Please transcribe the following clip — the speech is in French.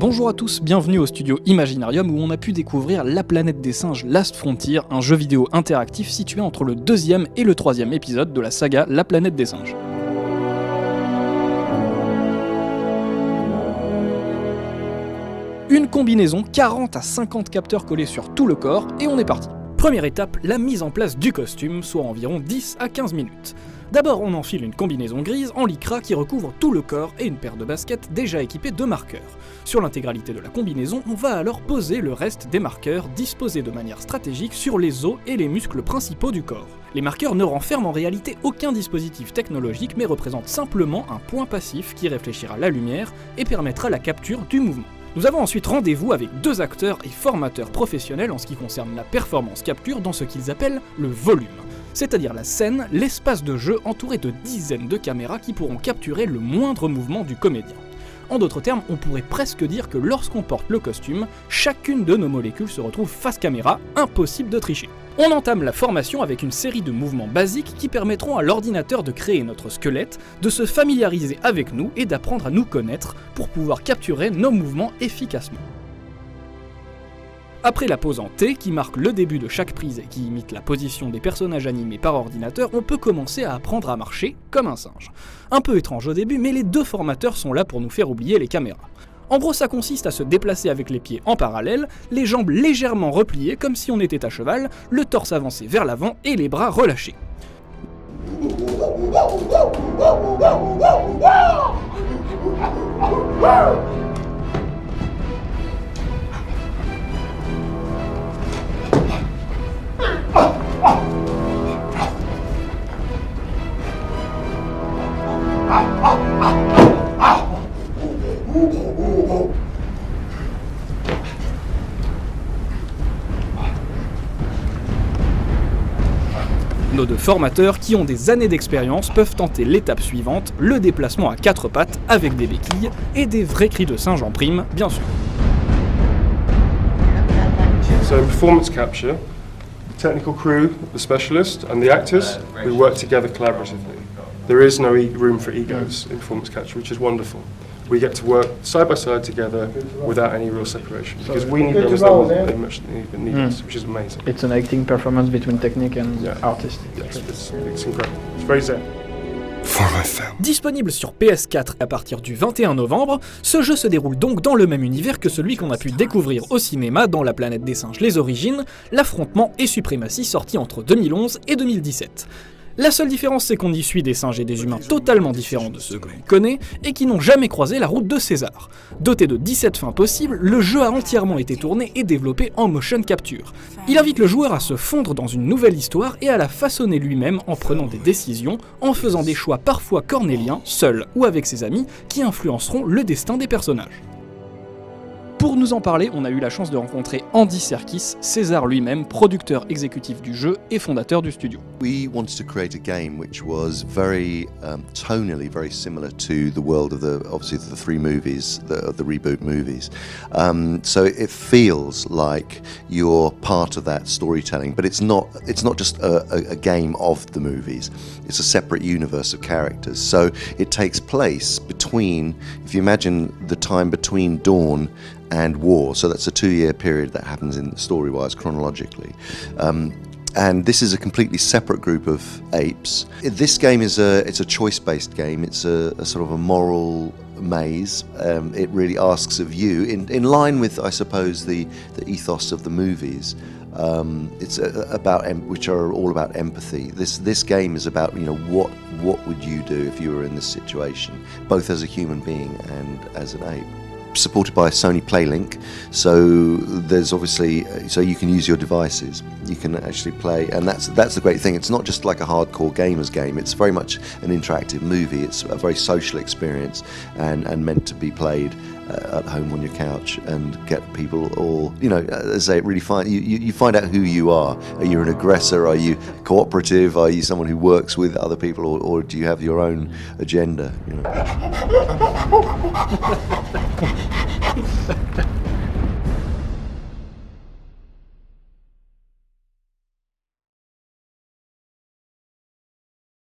Bonjour à tous, bienvenue au studio Imaginarium où on a pu découvrir La planète des singes Last Frontier, un jeu vidéo interactif situé entre le deuxième et le troisième épisode de la saga La planète des singes. Une combinaison 40 à 50 capteurs collés sur tout le corps et on est parti. Première étape, la mise en place du costume, soit environ 10 à 15 minutes. D'abord, on enfile une combinaison grise en lycra qui recouvre tout le corps et une paire de baskets déjà équipées de marqueurs. Sur l'intégralité de la combinaison, on va alors poser le reste des marqueurs disposés de manière stratégique sur les os et les muscles principaux du corps. Les marqueurs ne renferment en réalité aucun dispositif technologique mais représentent simplement un point passif qui réfléchira la lumière et permettra la capture du mouvement. Nous avons ensuite rendez-vous avec deux acteurs et formateurs professionnels en ce qui concerne la performance capture dans ce qu'ils appellent le volume c'est-à-dire la scène, l'espace de jeu entouré de dizaines de caméras qui pourront capturer le moindre mouvement du comédien. En d'autres termes, on pourrait presque dire que lorsqu'on porte le costume, chacune de nos molécules se retrouve face caméra, impossible de tricher. On entame la formation avec une série de mouvements basiques qui permettront à l'ordinateur de créer notre squelette, de se familiariser avec nous et d'apprendre à nous connaître pour pouvoir capturer nos mouvements efficacement. Après la pause en T, qui marque le début de chaque prise et qui imite la position des personnages animés par ordinateur, on peut commencer à apprendre à marcher comme un singe. Un peu étrange au début, mais les deux formateurs sont là pour nous faire oublier les caméras. En gros, ça consiste à se déplacer avec les pieds en parallèle, les jambes légèrement repliées comme si on était à cheval, le torse avancé vers l'avant et les bras relâchés. Nos deux formateurs, qui ont des années d'expérience, peuvent tenter l'étape suivante, le déplacement à quatre pattes avec des béquilles et des vrais cris de singe en prime, bien sûr. So performance capture, the technical crew, the specialist, and the actors, we work together collaboratively. There is no e- room for egos in performance capture, which is wonderful. We get to work side by side together without any real separation because we need them as they want- they much need, need us, which is amazing. It's an acting performance between technique and Yeah. artist. Yes, it's, it's incredible. It's very zen. Disponible sur PS4 à partir du 21 novembre, ce jeu se déroule donc dans le même univers que celui qu'on a pu découvrir au cinéma dans La planète des singes Les Origines, l'affrontement et suprématie sorti entre 2011 et 2017. La seule différence, c'est qu'on y suit des singes et des humains totalement différents de ceux que l'on connaît et qui n'ont jamais croisé la route de César. Doté de 17 fins possibles, le jeu a entièrement été tourné et développé en motion capture. Il invite le joueur à se fondre dans une nouvelle histoire et à la façonner lui-même en prenant des décisions, en faisant des choix parfois cornéliens, seul ou avec ses amis, qui influenceront le destin des personnages. Pour nous en parler, on a eu la chance de rencontrer Andy Serkis, César lui-même, producteur exécutif du jeu et fondateur du studio. We wanted to create a game which was very um, tonally very similar to the world of the obviously the three movies, the, the reboot movies. Um, so it feels like you're part of that storytelling, but it's not. It's not just a, a, a game of the movies. It's a separate universe of characters. So it takes place between, if you imagine the time between Dawn and War. So that's a two-year period that happens in story-wise chronologically. Um, and this is a completely separate group of apes. This game is a it's a choice-based game. It's a, a sort of a moral maze. Um, it really asks of you, in, in line with I suppose the the ethos of the movies. Um, it's a, about which are all about empathy. This this game is about you know what what would you do if you were in this situation, both as a human being and as an ape supported by Sony PlayLink. So there's obviously so you can use your devices. You can actually play, and that's that's the great thing. It's not just like a hardcore gamers game. It's very much an interactive movie. It's a very social experience and and meant to be played Uh, at home on your couch and get people all you know uh, as I say really find you, you you find out who you are. Are you an aggressor? Are you cooperative? Are you someone who works with other people, or, or do you have your own agenda? You know.